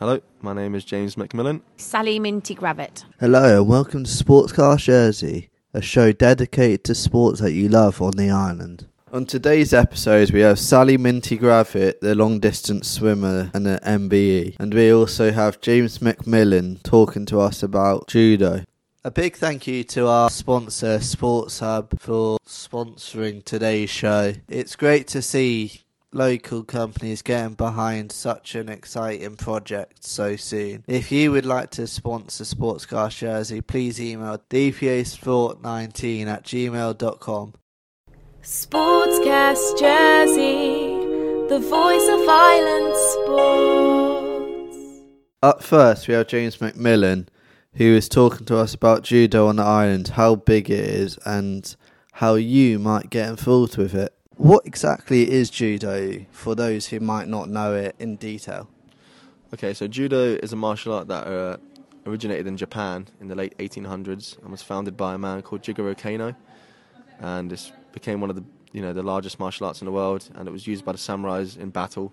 Hello, my name is James McMillan. Sally Minty Gravett. Hello and welcome to Sportscast Jersey, a show dedicated to sports that you love on the island. On today's episode, we have Sally Minty Gravett, the long distance swimmer and an MBE, and we also have James McMillan talking to us about judo. A big thank you to our sponsor, Sports Hub, for sponsoring today's show. It's great to see local companies getting behind such an exciting project so soon. If you would like to sponsor Sportscast Jersey, please email dpasport19 at gmail.com. Sportscast Jersey, the voice of island sports. Up first, we have James McMillan, who is talking to us about judo on the island, how big it is, and how you might get involved with it. What exactly is judo for those who might not know it in detail? Okay, so judo is a martial art that uh, originated in Japan in the late 1800s and was founded by a man called Jigoro Kano, and this became one of the you know the largest martial arts in the world, and it was used by the samurais in battle.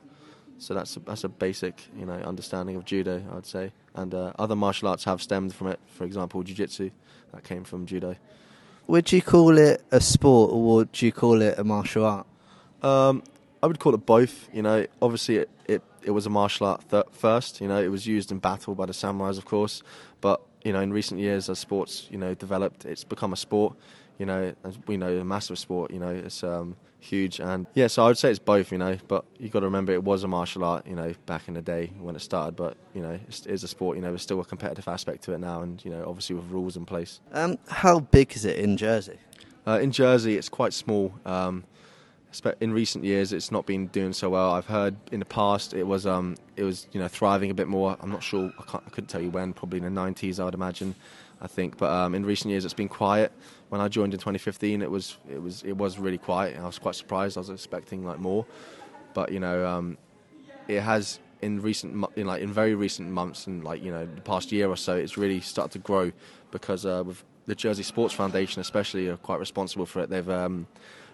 So that's a, that's a basic you know understanding of judo, I'd say. And uh, other martial arts have stemmed from it. For example, jiu-jitsu that came from judo. Would you call it a sport or would you call it a martial art? Um, I would call it both. You know, obviously it, it, it was a martial art th- first. You know, it was used in battle by the samurais, of course. But you know, in recent years, as sports you know developed, it's become a sport. You know, as we know, a massive sport. You know, it's um, huge, and yeah. So I would say it's both. You know, but you got to remember it was a martial art. You know, back in the day when it started. But you know, it's, it's a sport. You know, there's still a competitive aspect to it now, and you know, obviously with rules in place. Um, how big is it in Jersey? Uh, in Jersey, it's quite small. Um, in recent years, it's not been doing so well. I've heard in the past it was um, it was you know thriving a bit more. I'm not sure. I, can't, I couldn't tell you when. Probably in the 90s, I would imagine. I think, but um, in recent years, it's been quiet. When I joined in 2015, it was it was it was really quiet. I was quite surprised. I was expecting like more, but you know, um, it has in recent in like in very recent months and like you know the past year or so, it's really started to grow because uh, with the Jersey Sports Foundation, especially, are quite responsible for it. They've um,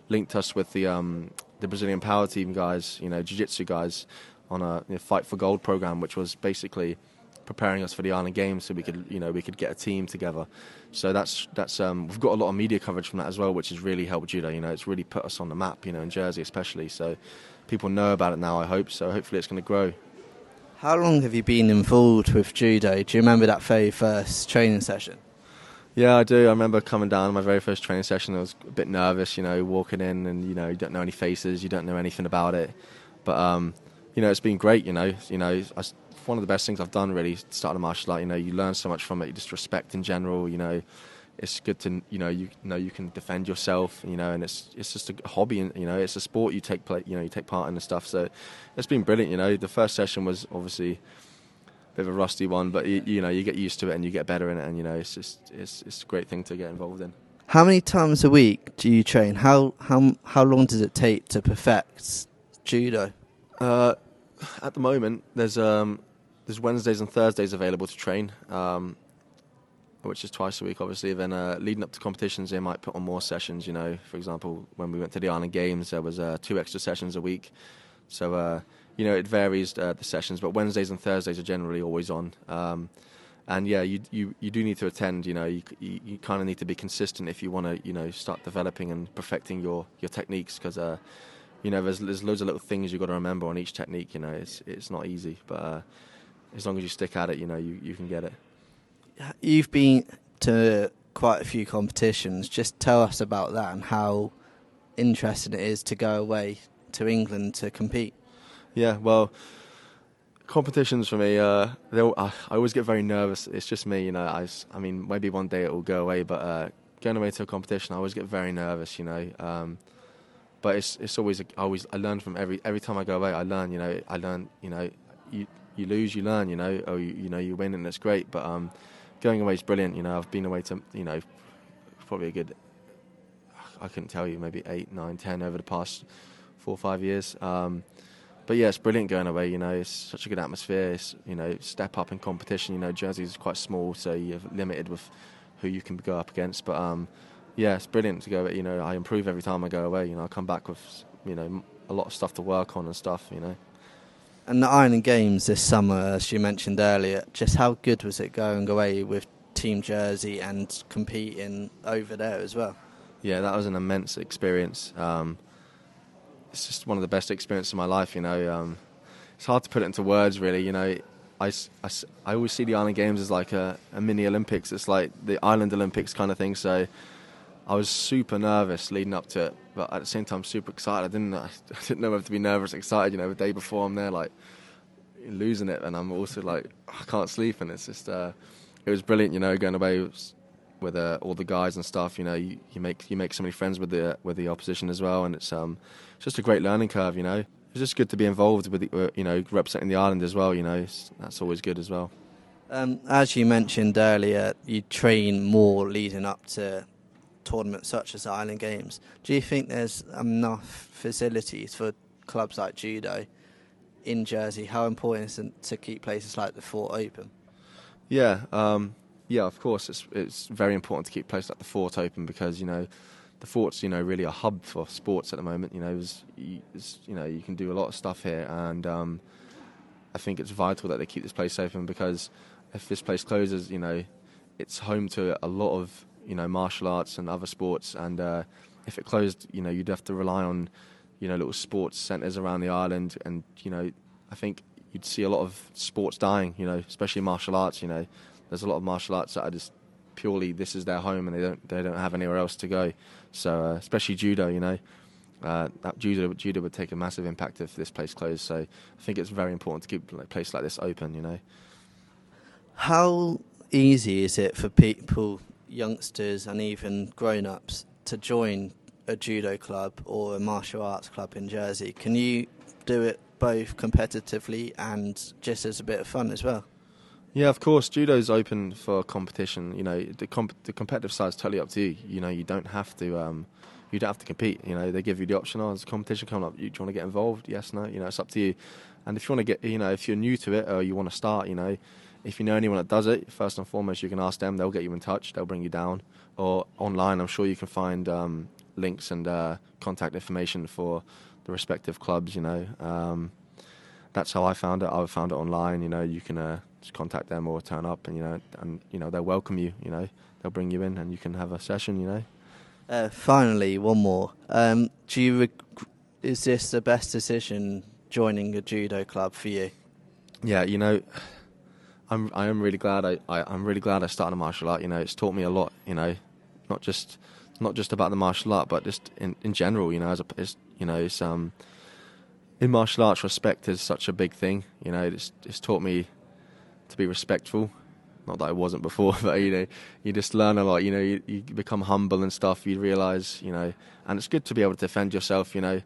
linked us with the um, the Brazilian Power Team guys, you know, jiu-jitsu guys, on a you know, Fight for Gold program, which was basically preparing us for the Island Games, so we could you know we could get a team together. So that's that's um, we've got a lot of media coverage from that as well, which has really helped judo. You know, it's really put us on the map. You know, in Jersey especially. So people know about it now. I hope so. Hopefully, it's going to grow. How long have you been involved with judo? Do you remember that very first training session? Yeah, I do. I remember coming down my very first training session. I was a bit nervous, you know, walking in and you know you don't know any faces, you don't know anything about it. But um, you know, it's been great. You know, you know, I, one of the best things I've done really starting a martial art. You know, you learn so much from it. You just respect in general. You know, it's good to you know you know you can defend yourself. You know, and it's it's just a hobby. And you know, it's a sport you take play. You know, you take part in and stuff. So it's been brilliant. You know, the first session was obviously a bit of a rusty one, but you, you know you get used to it and you get better in it, and you know it's just it's it's a great thing to get involved in. How many times a week do you train? How how how long does it take to perfect judo? Uh, at the moment, there's um there's Wednesdays and Thursdays available to train, um, which is twice a week, obviously. Then uh, leading up to competitions, they might put on more sessions. You know, for example, when we went to the Island Games, there was uh, two extra sessions a week. So uh, you know, it varies uh, the sessions, but Wednesdays and Thursdays are generally always on. Um, and yeah, you, you you do need to attend. You know, you you, you kind of need to be consistent if you want to you know start developing and perfecting your your techniques because. Uh, you know, there's, there's loads of little things you've got to remember on each technique. You know, it's it's not easy, but uh, as long as you stick at it, you know, you, you can get it. You've been to quite a few competitions. Just tell us about that and how interesting it is to go away to England to compete. Yeah, well, competitions for me, uh, I, I always get very nervous. It's just me, you know. I, I mean, maybe one day it will go away, but uh, going away to a competition, I always get very nervous, you know. Um, but it's it's always I always I learn from every every time I go away. I learn, you know. I learn, you know. You you lose, you learn, you know. Or you, you know you win, and it's great. But um, going away is brilliant. You know, I've been away to you know probably a good I couldn't tell you maybe eight, nine, ten over the past four or five years. Um, but yeah, it's brilliant going away. You know, it's such a good atmosphere. It's, you know, step up in competition. You know, Jersey is quite small, so you're limited with who you can go up against. But um, yeah, it's brilliant to go. You know, I improve every time I go away. You know, I come back with you know a lot of stuff to work on and stuff. You know. And the Island Games this summer, as you mentioned earlier, just how good was it going away with Team Jersey and competing over there as well? Yeah, that was an immense experience. Um, it's just one of the best experiences of my life. You know, um, it's hard to put it into words, really. You know, I, I, I always see the Island Games as like a, a mini Olympics. It's like the Island Olympics kind of thing. So I was super nervous leading up to it, but at the same time super excited. I didn't I didn't know whether to be nervous, excited. You know, the day before I'm there like losing it, and I'm also like I can't sleep, and it's just uh, it was brilliant. You know, going away with, uh, all the guys and stuff. You know, you, you make you make so many friends with the with the opposition as well, and it's um it's just a great learning curve. You know, it's just good to be involved with the, uh, you know representing the island as well. You know, that's always good as well. Um, as you mentioned earlier, you train more leading up to tournaments such as the Island Games. Do you think there's enough facilities for clubs like judo in Jersey? How important is it to keep places like the Fort open? Yeah, um, yeah, of course. It's it's very important to keep places like the Fort open because you know the Fort's you know really a hub for sports at the moment. You know, it's, it's, you know you can do a lot of stuff here, and um, I think it's vital that they keep this place open because if this place closes, you know, it's home to a lot of you know martial arts and other sports, and uh, if it closed, you know, you'd have to rely on you know little sports centres around the island, and you know, I think you'd see a lot of sports dying. You know, especially martial arts. You know, there's a lot of martial arts that are just purely this is their home and they don't they don't have anywhere else to go. So uh, especially judo, you know, uh, judo judo would take a massive impact if this place closed. So I think it's very important to keep a place like this open. You know. How easy is it for people, youngsters, and even grown-ups to join a judo club or a martial arts club in Jersey? Can you do it both competitively and just as a bit of fun as well? Yeah, of course. Judo's open for competition. You know, the comp- the competitive side's totally up to you. You know, you don't have to um, you don't have to compete. You know, they give you the option. Oh, there's a competition coming up. You, do you want to get involved? Yes, no. You know, it's up to you. And if you want to get, you know, if you're new to it or you want to start, you know, if you know anyone that does it, first and foremost, you can ask them. They'll get you in touch. They'll bring you down. Or online, I'm sure you can find um, links and uh, contact information for the respective clubs. You know, um, that's how I found it. I found it online. You know, you can uh, just contact them or turn up, and you know, and you know, they'll welcome you. You know, they'll bring you in, and you can have a session. You know. Uh, finally, one more. Um, do you rec- is this the best decision joining a judo club for you? Yeah, you know, I'm I am really glad I, I am really glad I started a martial art. You know, it's taught me a lot. You know, not just not just about the martial art, but just in, in general. You know, as a you know, it's um in martial arts, respect is such a big thing. You know, it's it's taught me to be respectful. Not that I wasn't before, but you know, you just learn a lot. You know, you, you become humble and stuff. You realise, you know, and it's good to be able to defend yourself. You know,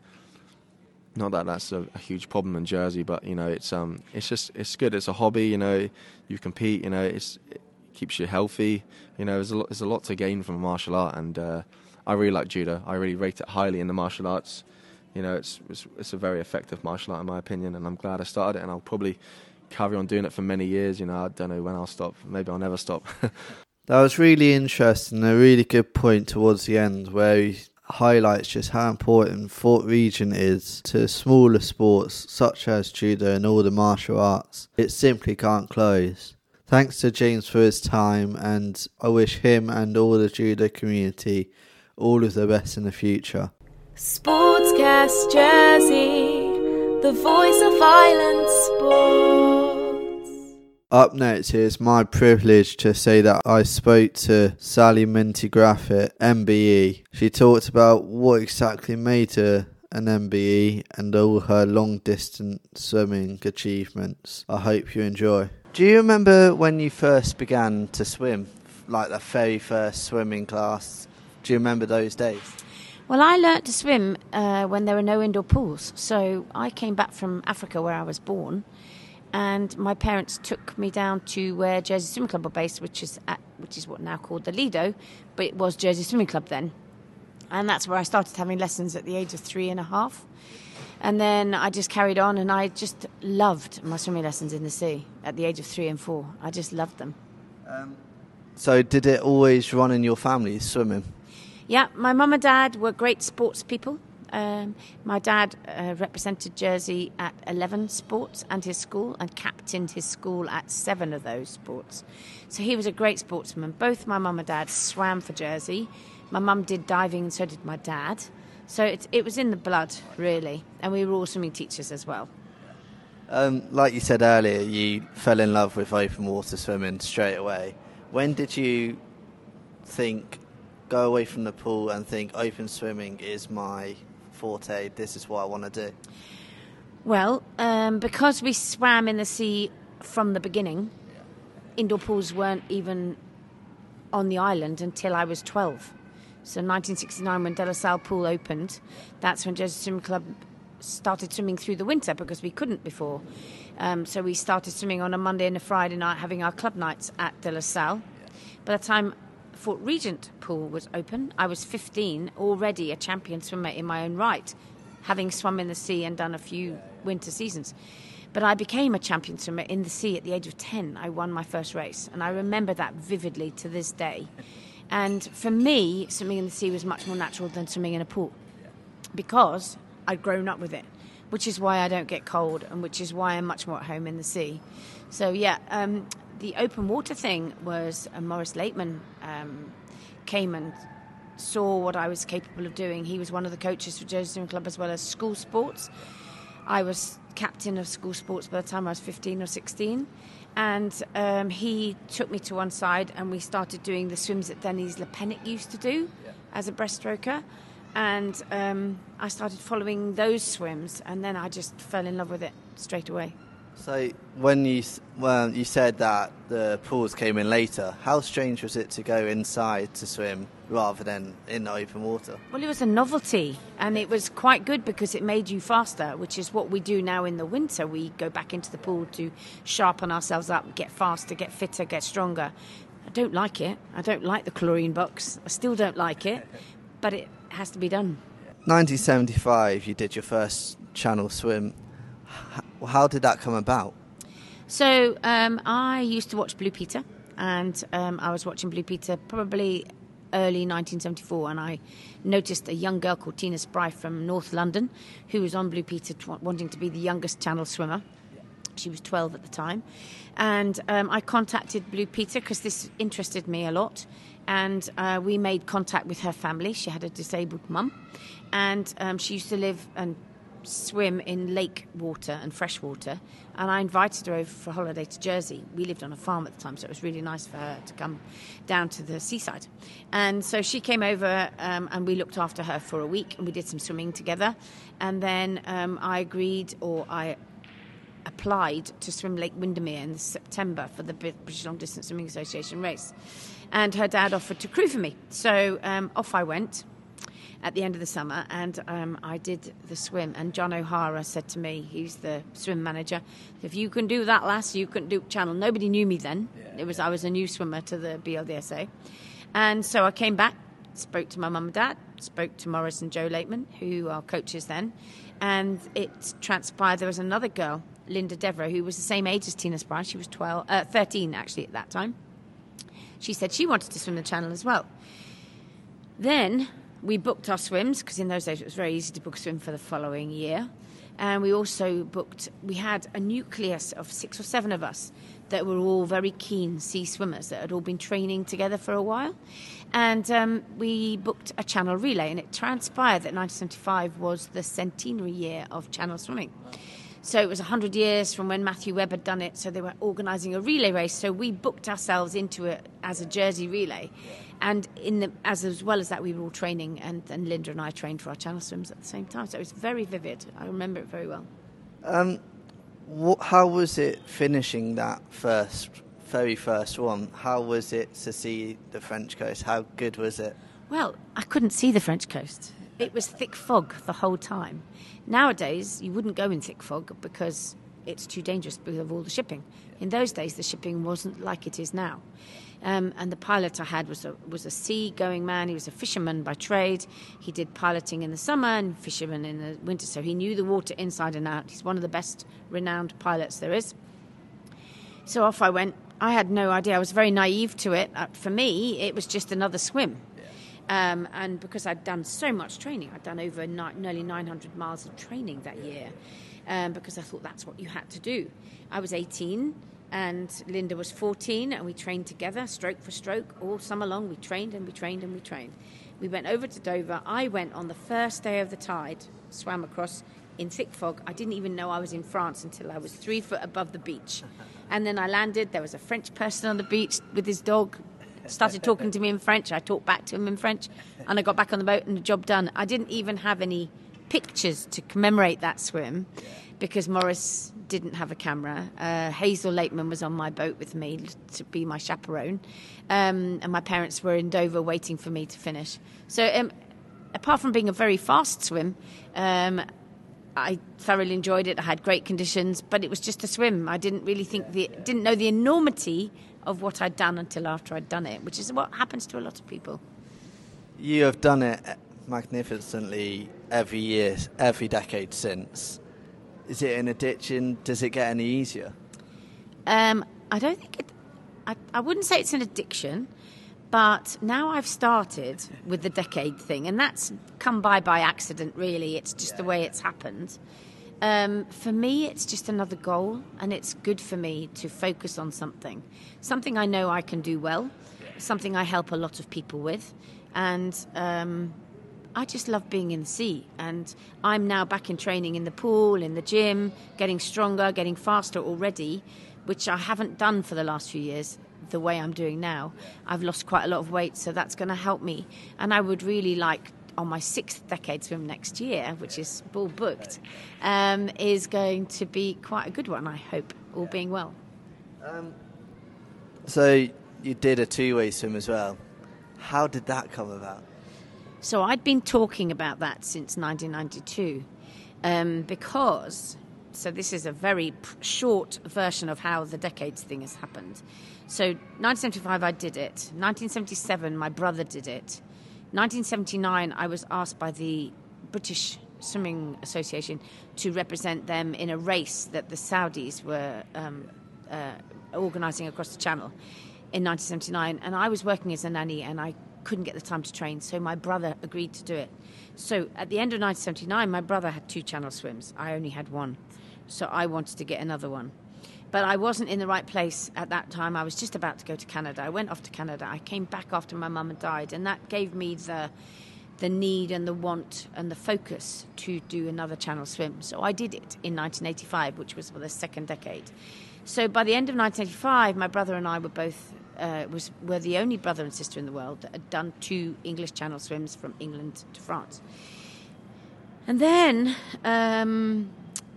not that that's a, a, huge problem in Jersey, but you know, it's um, it's just it's good. It's a hobby. You know, you compete. You know, it's it keeps you healthy. You know, there's a lot, there's a lot to gain from martial art, and uh, I really like judo. I really rate it highly in the martial arts. You know, it's, it's it's a very effective martial art in my opinion, and I'm glad I started it, and I'll probably carry on doing it for many years. You know, I don't know when I'll stop. Maybe I'll never stop. that was really interesting. A really good point towards the end where he highlights just how important Fort Regent is to smaller sports such as judo and all the martial arts. It simply can't close. Thanks to James for his time, and I wish him and all the judo community all of the best in the future. Sportscast Jersey, the voice of island sports. Up next, it's my privilege to say that I spoke to Sally Minty Gravett, MBE. She talked about what exactly made her an MBE and all her long distance swimming achievements. I hope you enjoy. Do you remember when you first began to swim, like the very first swimming class? Do you remember those days? Well, I learnt to swim uh, when there were no indoor pools. So I came back from Africa, where I was born, and my parents took me down to where Jersey Swimming Club were based, which is at, which is what now called the Lido, but it was Jersey Swimming Club then, and that's where I started having lessons at the age of three and a half. And then I just carried on, and I just loved my swimming lessons in the sea at the age of three and four. I just loved them. Um, so, did it always run in your family swimming? Yeah, my mum and dad were great sports people. Um, my dad uh, represented Jersey at 11 sports and his school and captained his school at seven of those sports. So he was a great sportsman. Both my mum and dad swam for Jersey. My mum did diving and so did my dad. So it, it was in the blood, really. And we were all swimming teachers as well. Um, like you said earlier, you fell in love with open water swimming straight away. When did you think, go away from the pool and think open swimming is my forte, this is what I want to do? Well, um, because we swam in the sea from the beginning, indoor pools weren't even on the island until I was 12. So 1969, when De La Salle Pool opened, that's when Jersey Swimming Club started swimming through the winter because we couldn't before. Um, so we started swimming on a Monday and a Friday night, having our club nights at De La Salle. By the time Fort Regent Pool was open, I was 15, already a champion swimmer in my own right, having swum in the sea and done a few winter seasons. But I became a champion swimmer in the sea at the age of 10. I won my first race, and I remember that vividly to this day. And for me, swimming in the sea was much more natural than swimming in a pool because I'd grown up with it, which is why I don't get cold and which is why I'm much more at home in the sea. So, yeah, um, the open water thing was uh, Morris Lateman um, came and saw what I was capable of doing. He was one of the coaches for Swimming Club as well as school sports. I was captain of school sports by the time I was 15 or 16. And um, he took me to one side and we started doing the swims that Denise Lepenick used to do as a breaststroker. And um, I started following those swims and then I just fell in love with it straight away. So when you well, you said that the pools came in later, how strange was it to go inside to swim rather than in the open water? Well, it was a novelty, and it was quite good because it made you faster, which is what we do now in the winter. We go back into the pool to sharpen ourselves up, get faster, get fitter, get stronger. I don't like it. I don't like the chlorine box. I still don't like it, but it has to be done. 1975, you did your first channel swim. H- How did that come about? So um, I used to watch Blue Peter, and um, I was watching Blue Peter probably early 1974, and I noticed a young girl called Tina Spry from North London, who was on Blue Peter, wanting to be the youngest channel swimmer. She was 12 at the time, and um, I contacted Blue Peter because this interested me a lot. And uh, we made contact with her family. She had a disabled mum, and um, she used to live and swim in lake water and fresh water. And I invited her over for a holiday to Jersey. We lived on a farm at the time, so it was really nice for her to come down to the seaside. And so she came over um, and we looked after her for a week and we did some swimming together. And then um, I agreed, or I applied to swim Lake Windermere in September for the British Long Distance Swimming Association race. And her dad offered to crew for me. So um, off I went at the end of the summer and um, I did the swim. And John O'Hara said to me, he's the swim manager, if you can do that, lass, you can do channel. Nobody knew me then. It was I was a new swimmer to the BLDSA. And so I came back, spoke to my mum and dad, spoke to Morris and Joe Lateman, who are coaches then, and it transpired there was another girl, Linda Devereux, who was the same age as Tina Spry. She was 12, uh, 13 actually at that time. She said she wanted to swim the channel as well. Then we booked our swims because in those days it was very easy to book a swim for the following year. And we also booked, we had a nucleus of six or seven of us that were all very keen sea swimmers that had all been training together for a while. And um, we booked a channel relay, and it transpired that 1975 was the centenary year of channel swimming. So it was 100 years from when Matthew Webb had done it, so they were organising a relay race. So we booked ourselves into it as a Jersey relay. And in the, as, as well as that, we were all training, and, and Linda and I trained for our channel swims at the same time. So it was very vivid. I remember it very well. Um, wh- how was it finishing that first, very first one? How was it to see the French coast? How good was it? Well, I couldn't see the French coast. It was thick fog the whole time. Nowadays, you wouldn't go in thick fog because it's too dangerous because of all the shipping. In those days, the shipping wasn't like it is now. Um, and the pilot I had was a, was a sea-going man. He was a fisherman by trade. He did piloting in the summer and fisherman in the winter, so he knew the water inside and out. He's one of the best renowned pilots there is. So off I went. I had no idea. I was very naive to it. Uh, for me, it was just another swim. Um, and because I'd done so much training, I'd done over ni- nearly 900 miles of training that year, um, because I thought that's what you had to do. I was 18 and Linda was 14, and we trained together, stroke for stroke, all summer long. We trained and we trained and we trained. We went over to Dover. I went on the first day of the tide, swam across in thick fog. I didn't even know I was in France until I was three foot above the beach. And then I landed. There was a French person on the beach with his dog. Started talking to me in French. I talked back to him in French, and I got back on the boat and the job done. I didn't even have any pictures to commemorate that swim because Morris didn't have a camera. Uh, Hazel Lateman was on my boat with me to be my chaperone, um, and my parents were in Dover waiting for me to finish. So, um, apart from being a very fast swim, um, I thoroughly enjoyed it. I had great conditions, but it was just a swim. I didn't really think the didn't know the enormity of what I'd done until after I'd done it, which is what happens to a lot of people. You have done it magnificently every year, every decade since. Is it an addiction? Does it get any easier? Um, I don't think it. I, I wouldn't say it's an addiction, but now I've started with the decade thing, and that's come by by accident. Really, it's just the way it's happened. Um, for me, it's just another goal, and it's good for me to focus on something, something I know I can do well, something I help a lot of people with, and um, I just love being in the sea. And I'm now back in training in the pool, in the gym, getting stronger, getting faster already, which I haven't done for the last few years the way I'm doing now. I've lost quite a lot of weight, so that's going to help me. And I would really like on my sixth decade swim next year, which is all booked, um, is going to be quite a good one, I hope, all being well. So you did a two-way swim as well. How did that come about? So I'd been talking about that since 1992 um, because, so this is a very short version of how the decades thing has happened. So 1975 I did it. 1977 my brother did it. 1979 I was asked by the British Swimming Association to represent them in a race that the Saudis were um, uh, organising across the channel in 1979, and I was working as a nanny and I couldn't get the time to train, so my brother agreed to do it. So at the end of 1979, my brother had two channel swims. I only had one, so I wanted to get another one. But I wasn't in the right place at that time. I was just about to go to Canada. I went off to Canada. I came back after my mum had died, and that gave me the the need and the want and the focus to do another channel swim. So I did it in 1985, which was for the second decade. So by the end of 1985, my brother and I were both uh, was were the only brother and sister in the world that had done two English Channel swims from England to France. And then um,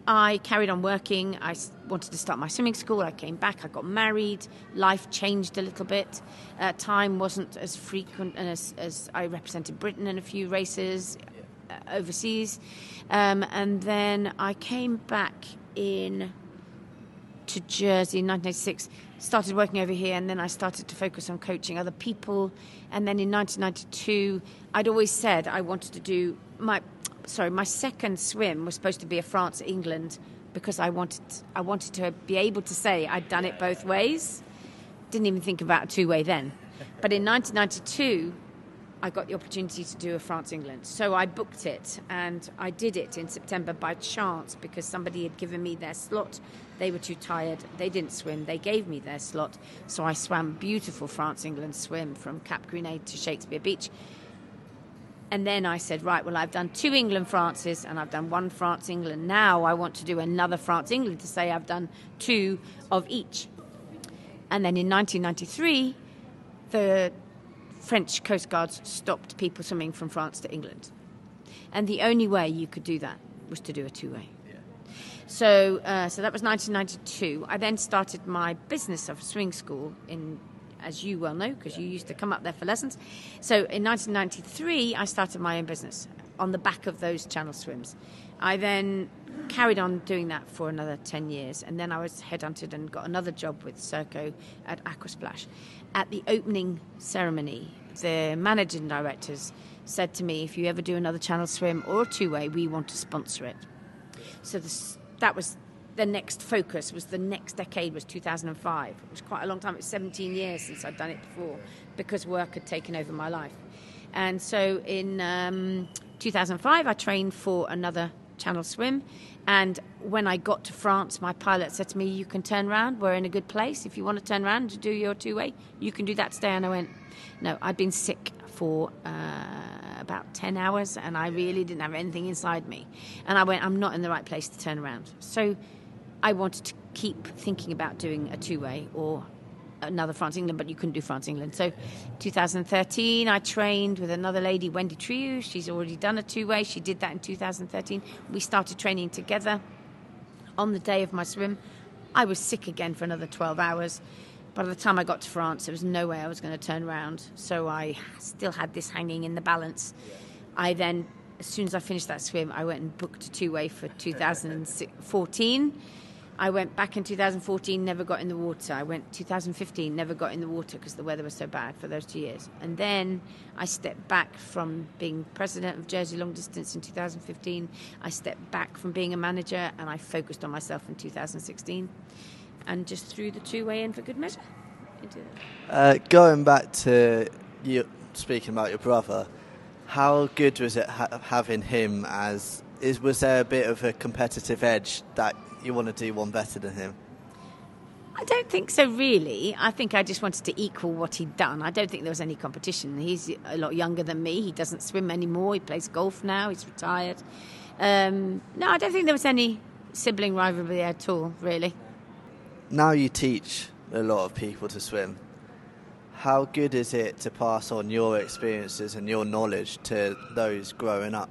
I carried on working. I wanted to start my swimming school. I came back. I got married. Life changed a little bit. Uh, time wasn't as frequent as, as I represented Britain in a few races uh, overseas. Um, and then I came back in to Jersey in 1986, started working over here, and then I started to focus on coaching other people. And then in 1992, I'd always said I wanted to do my, sorry, my second swim was supposed to be a France England because I wanted I wanted to be able to say I'd done it both ways. Didn't even think about a two way then. But in 1992, I got the opportunity to do a France England. So I booked it and I did it in September by chance because somebody had given me their slot. They were too tired. They didn't swim. They gave me their slot. So I swam beautiful France England swim from Cap Gris-Nez to Shakespeare Beach. And then I said, right, well, I've done two England Frances and I've done one France England. Now I want to do another France England to say I've done two of each. And then in 1993, the French Coast Guards stopped people swimming from France to England. And the only way you could do that was to do a two way. So, uh, so that was 1992. I then started my business of swimming school in, as you well know, because you used to come up there for lessons. So in 1993, I started my own business on the back of those channel swims. I then carried on doing that for another 10 years, and then I was headhunted and got another job with Serco at Aquasplash. At the opening ceremony, the managing directors said to me, if you ever do another channel swim or a two-way, we want to sponsor it. So this, that was the next focus. Was the next decade was 2005. It was quite a long time. It was 17 years since I'd done it before because work had taken over my life. And so in um, 2005, I trained for another Channel Swim. And when I got to France, my pilot said to me, You can turn around. We're in a good place. If you want to turn around to do your two way, you can do that today. And I went, No, I'd been sick for uh, about 10 hours and I really didn't have anything inside me. And I went, I'm not in the right place to turn around. So I wanted to keep thinking about doing a two way or another France England, but you couldn't do France England. So 2013, I trained with another lady, Wendy Trehiou. She's already done a two way. She did that in 2013. We started training together on the day of my swim. I was sick again for another 12 hours. By the time I got to France, there was no way I was going to turn around. So I still had this hanging in the balance. I then, as soon as I finished that swim, I went and booked a two way for 2014. I went back in 2014, never got in the water. I went 2015, never got in the water because the weather was so bad for those two years. And then I stepped back from being president of Jersey Long Distance in 2015. I stepped back from being a manager and I focused on myself in 2016 and just threw the two way in for good measure. Uh, going back to you speaking about your brother, how good was it ha- having him as is was there a bit of a competitive edge that you want to do one better than him? I don't think so, really. I think I just wanted to equal what he'd done. I don't think there was any competition. He's a lot younger than me. He doesn't swim anymore. He plays golf now. He's retired. Um, no, I don't think there was any sibling rivalry at all, really. Now you teach a lot of people to swim. How good is it to pass on your experiences and your knowledge to those growing up?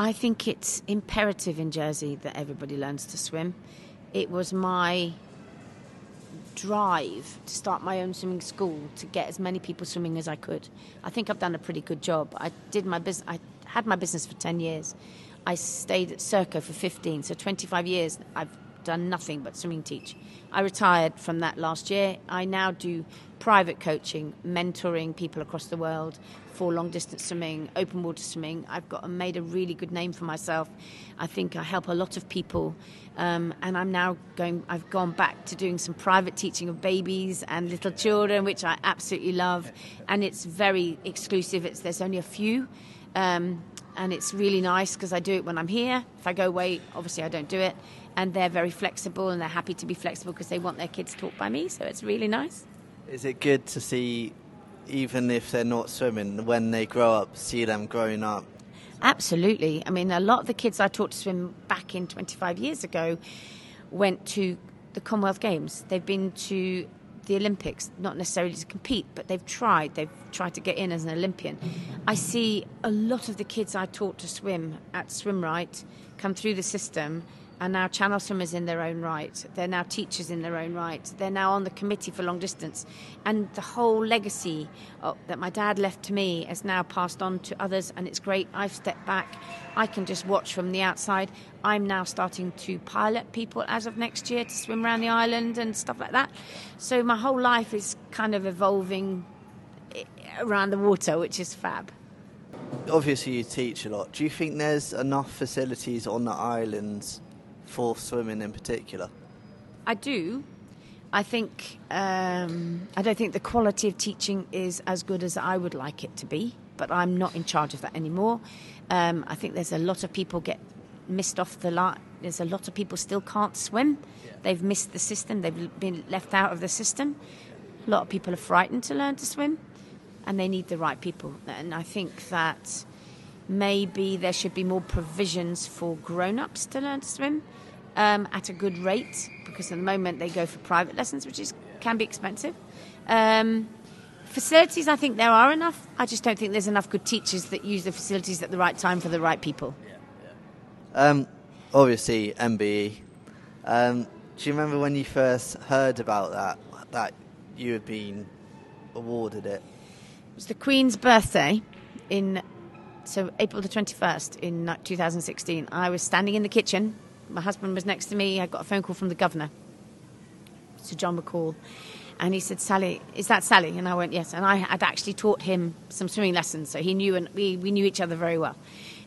I think it's imperative in Jersey that everybody learns to swim. It was my drive to start my own swimming school to get as many people swimming as I could. I think I've done a pretty good job. I did my business. I had my business for ten years. I stayed at Serco for fifteen, so twenty-five years. I've done nothing but swimming teach. I retired from that last year. I now do private coaching, mentoring people across the world for long distance swimming, open water swimming. I've got made a really good name for myself. I think I help a lot of people, um, and I'm now going. I've gone back to doing some private teaching of babies and little children, which I absolutely love, and it's very exclusive. It's there's only a few. Um, and it's really nice because I do it when I'm here. If I go away, obviously I don't do it. And they're very flexible and they're happy to be flexible because they want their kids taught by me. So it's really nice. Is it good to see, even if they're not swimming, when they grow up, see them growing up? Absolutely. I mean, a lot of the kids I taught to swim back in 25 years ago went to the Commonwealth Games. They've been to the Olympics, not necessarily to compete, but they've tried. They've tried to get in as an Olympian. I see a lot of the kids I taught to swim at SwimRight come through the system are now channel swimmers in their own right. They're now teachers in their own right. They're now on the committee for long distance. And the whole legacy of, that my dad left to me has now passed on to others, and it's great. I've stepped back. I can just watch from the outside. I'm now starting to pilot people as of next year to swim around the island and stuff like that. So my whole life is kind of evolving eh, around the water, which is fab. Obviously, you teach a lot. Do you think there's enough facilities on the islands for swimming in particular? I do. I think um, I don't think the quality of teaching is as good as I would like it to be, but I'm not in charge of that anymore. Um, I think there's a lot of people get missed off the line. There's a lot of people still can't swim. Yeah. They've missed the system. They've been left out of the system. A lot of people are frightened to learn to swim, and they need the right people. And I think that maybe there should be more provisions for grown-ups to learn to swim um, at a good rate because at the moment they go for private lessons, which is can be expensive. Um, facilities, I think there are enough. I just don't think there's enough good teachers that use the facilities at the right time for the right people. Um, obviously, MBE. Um, do you remember when you first heard about that? That you had been awarded it. It was the Queen's birthday in so April the 21st in 2016. I was standing in the kitchen my husband was next to me. I got a phone call from the governor, Sir John McColl, and he said, "Sally, is that Sally?" And I went, "Yes." And I had actually taught him some swimming lessons, so he knew, and we, we knew each other very well.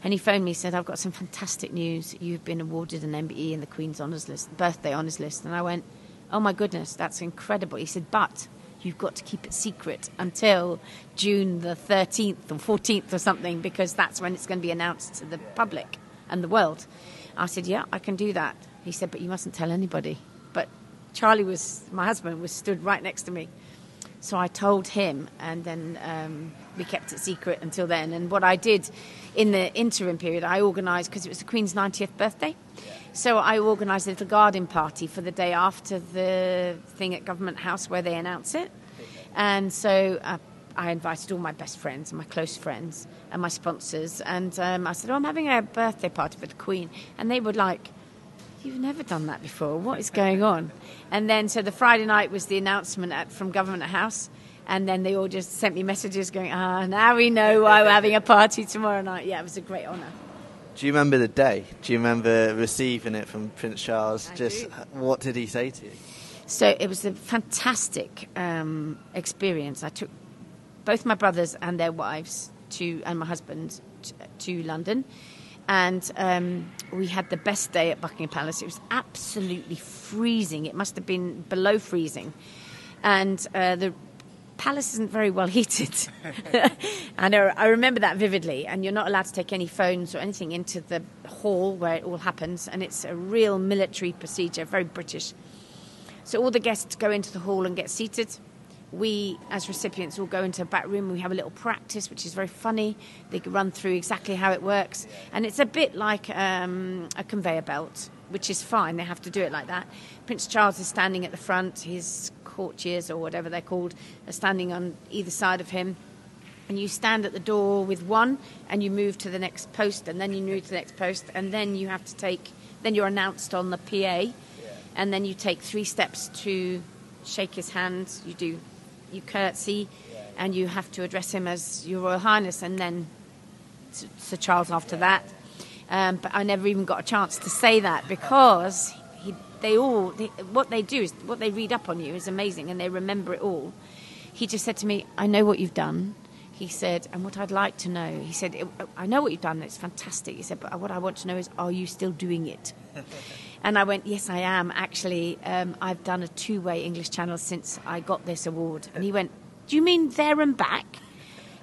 And he phoned me, said, "I've got some fantastic news. You've been awarded an MBE in the Queen's Honours List, birthday Honours List." And I went, "Oh my goodness, that's incredible." He said, "But you've got to keep it secret until June the 13th or 14th or something, because that's when it's going to be announced to the public and the world. I said, yeah, I can do that. He said, but you mustn't tell anybody. But Charlie was, my husband, was stood right next to me. So I told him, and then um, we kept it secret until then. And what I did in the interim period, I organised, because it was the Queen's 90th birthday, so I organised a little garden party for the day after the thing at Government House where they announce it. And so uh, I invited all my best friends and my close friends and my sponsors. And um, I said, Oh, I'm having a birthday party for the Queen. And they were like, You've never done that before. What is going on? And then, so the Friday night was the announcement at, from Government House. And then they all just sent me messages going, Ah, now we know why we're having a party tomorrow night. Yeah, it was a great honour. Do you remember the day? Do you remember receiving it from Prince Charles? I Just do. what did he say to you? So it was a fantastic um, experience. I took both my brothers and their wives to, and my husband to, to London, and um, we had the best day at Buckingham Palace. It was absolutely freezing. It must have been below freezing, and uh, the palace isn't very well heated. I. I remember that vividly. And you're not allowed to take any phones or anything into the hall where it all happens. And it's a real military procedure, very British. So all the guests go into the hall and get seated. We, as recipients, all go into a back room. We have a little practice, which is very funny. They run through exactly how it works, and it's a bit like um, a conveyor belt, which is fine. They have to do it like that. Prince Charles is standing at the front. His courtiers, or whatever they're called, are standing on either side of him. And you stand at the door with one, and you move to the next post, and then you move to the next post, and then you have to take. Then you're announced on the PA, and then you take three steps to shake his hand. You do, you curtsy, and you have to address him as Your Royal Highness, and then Sir- Charles after that. Um, but I never even got a chance to say that because they all, they, what they do is, what they read up on you is amazing, and they remember it all. He just said to me, "I know what you've done." He said, and what I'd like to know, he said, I know what you've done, it's fantastic. He said, but what I want to know is, are you still doing it? And I went, Yes, I am. Actually, um, I've done a two way English channel since I got this award. And he went, Do you mean there and back?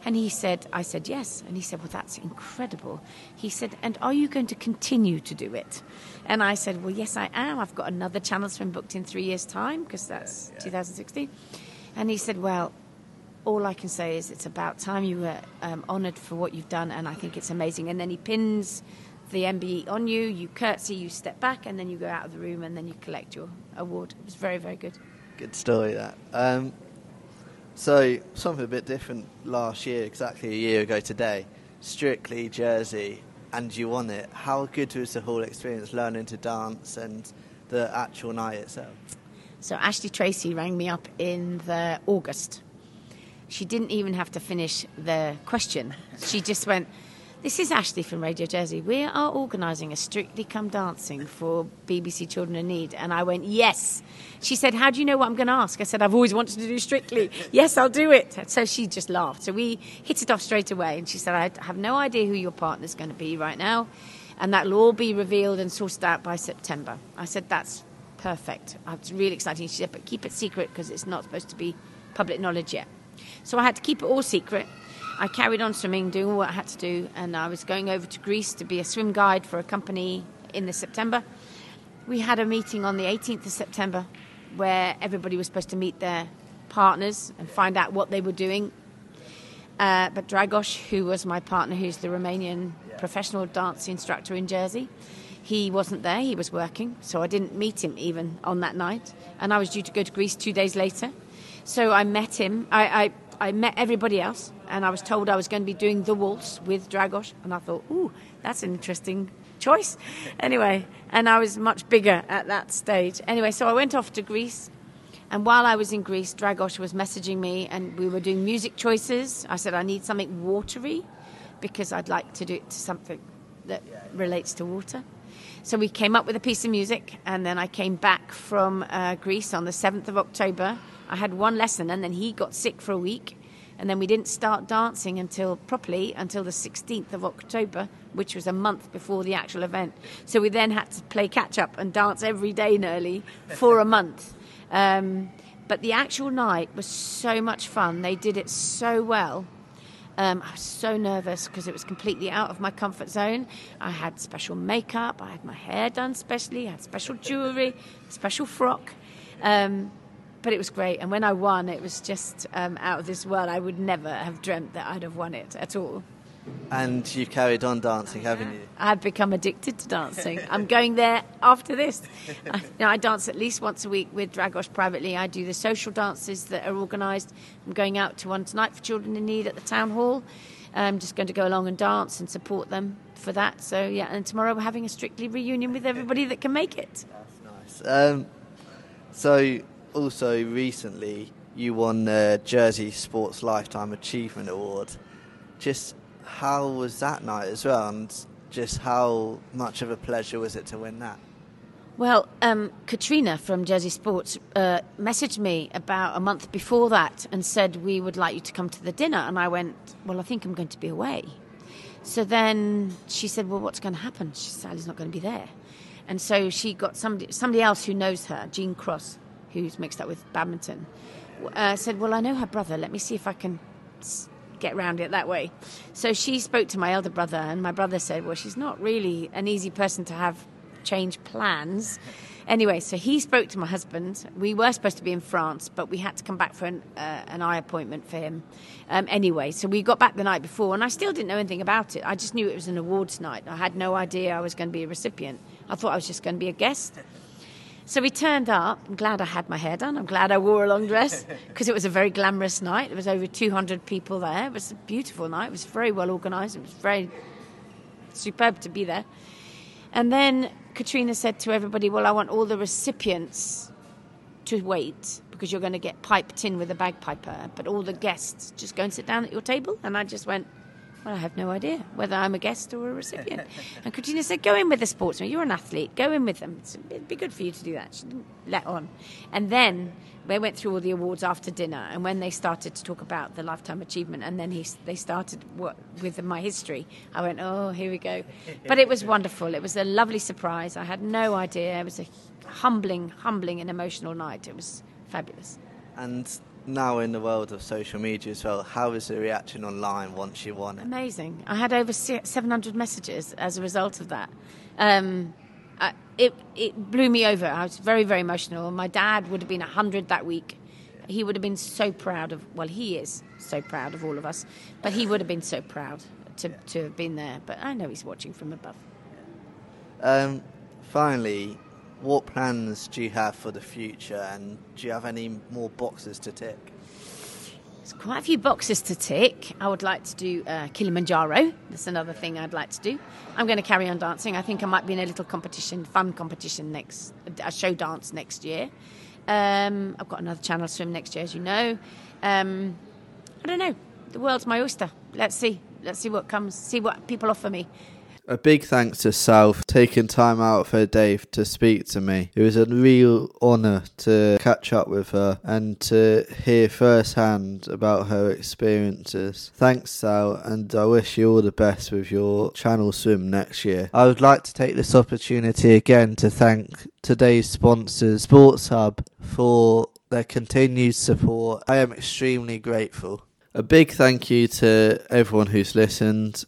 And he said, I said, Yes. And he said, Well, that's incredible. He said, And are you going to continue to do it? And I said, Well, yes, I am. I've got another channel swim booked in three years' time because that's 2016. And he said, Well, all I can say is it's about time you were um, honoured for what you've done, and I think it's amazing. And then he pins the MBE on you, you curtsy, you step back, and then you go out of the room, and then you collect your award. It was very, very good. Good story that. Um, so something a bit different last year, exactly a year ago today. Strictly Jersey, and you won it. How good was the whole experience, learning to dance and the actual night itself? So Ashley Tracy rang me up in the August. She didn't even have to finish the question. She just went, "This is Ashley from Radio Jersey. We are organising a Strictly Come Dancing for BBC Children in Need." And I went, "Yes." She said, "How do you know what I'm going to ask?" I said, "I've always wanted to do Strictly. yes, I'll do it." So she just laughed. So we hit it off straight away. And she said, "I have no idea who your partner's going to be right now, and that'll all be revealed and sourced out by September." I said, "That's perfect. It's really exciting." She said, "But keep it secret because it's not supposed to be public knowledge yet." So I had to keep it all secret. I carried on swimming, doing what I had to do, and I was going over to Greece to be a swim guide for a company in the September. We had a meeting on the 18th of September where everybody was supposed to meet their partners and find out what they were doing. Uh, but Dragos, who was my partner, who's the Romanian professional dance instructor in Jersey, he wasn't there. He was working, so I didn't meet him even on that night. And I was due to go to Greece two days later. So I met him. I, I, I met everybody else, and I was told I was going to be doing the waltz with Dragos. And I thought, ooh, that's an interesting choice. Anyway, and I was much bigger at that stage. Anyway, so I went off to Greece. And while I was in Greece, Dragos was messaging me, and we were doing music choices. I said, I need something watery because I'd like to do it to something that relates to water. So we came up with a piece of music, and then I came back from uh, Greece on the 7th of October. I had one lesson, and then he got sick for a week. And then we didn't start dancing until properly until the 16th of October, which was a month before the actual event. So we then had to play catch up and dance every day nearly for a month. Um, But the actual night was so much fun. They did it so well. Um, I was so nervous because it was completely out of my comfort zone. I had special makeup, I had my hair done specially, I had special jewellery, special frock. Um, but it was great. And when I won, it was just um, out of this world. I would never have dreamt that I'd have won it at all. And you've carried on dancing, haven't you? I've become addicted to dancing. I'm going there after this. I, you know, I dance at least once a week with Dragos privately. I do the social dances that are organised. I'm going out to one tonight for children in need at the town hall. I'm just going to go along and dance and support them for that. So yeah, and tomorrow we're having a strictly reunion with everybody that can make it. That's nice. Um, so also recently you won the Jersey Sports Lifetime Achievement Award. Just how was that night as well, and just how much of a pleasure was it to win that? Well, um, Katrina from Jersey Sports uh, messaged me about a month before that and said, We would like you to come to the dinner. And I went, Well, I think I'm going to be away. So then she said, Well, what's going to happen? She said, Sally's not going to be there. And so she got somebody, somebody else who knows her, Jean Cross, who's mixed up with badminton, uh, said, Well, I know her brother. Let me see if I can get around it that way. So she spoke to my elder brother, and my brother said, Well, she's not really an easy person to have change plans. Anyway, so he spoke to my husband. We were supposed to be in France, but we had to come back for an, uh, an eye appointment for him. Um, anyway, so we got back the night before, and I still didn't know anything about it. I just knew it was an awards night. I had no idea I was going to be a recipient. I thought I was just going to be a guest. So we turned up. I'm glad I had my hair done. I'm glad I wore a long dress because it was a very glamorous night. There was over 200 people there. It was a beautiful night. It was very well organised. It was very superb to be there. And then Katrina said to everybody, Well, I want all the recipients to wait because you're going to get piped in with a bagpiper, but all the guests just go and sit down at your table. And I just went, Well, I have no idea whether I'm a guest or a recipient. and Katrina said, Go in with the sportsman. You're an athlete. Go in with them. It'd be good for you to do that. She didn't let on. And then they went through all the awards after dinner, and when they started to talk about the lifetime achievement, and then he, they started what, with my history, I went, "Oh, here we go!" But it was wonderful. It was a lovely surprise. I had no idea. It was a humbling, humbling, and emotional night. It was fabulous. And now in the world of social media as well, how was the reaction online once you won it? Amazing. I had over 700 messages as a result of that. Um, uh, it it blew me over. I was very very emotional. My dad would have been hundred that week. He would have been so proud of. Well, he is so proud of all of us, but he would have been so proud to to have been there. But I know he's watching from above. Um, finally, what plans do you have for the future, and do you have any more boxes to tick? There's quite a few boxes to tick. I would like to do uh, Kilimanjaro. That's another thing I'd like to do. I'm going to carry on dancing. I think I might be in a little competition, fun competition next, a show dance next year. Um, I've got another channel swim next year, as you know. Um, I don't know. The world's my oyster. Let's see. Let's see what comes. See what people offer me. A big thanks to Sal for taking time out of her day to speak to me. It was a real honour to catch up with her and to hear firsthand about her experiences. Thanks, Sal, and I wish you all the best with your channel swim next year. I would like to take this opportunity again to thank today's sponsors, Sports Hub, for their continued support. I am extremely grateful. A big thank you to everyone who's listened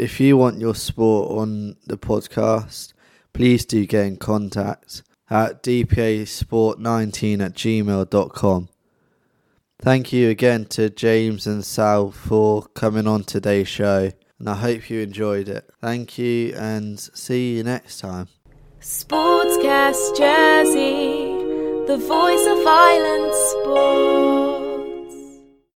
if you want your sport on the podcast, please do get in contact at dpasport19 at gmail.com. Thank you again to James and Sal for coming on today's show, and I hope you enjoyed it. Thank you, and see you next time. Sportscast Jersey, the voice of island sport.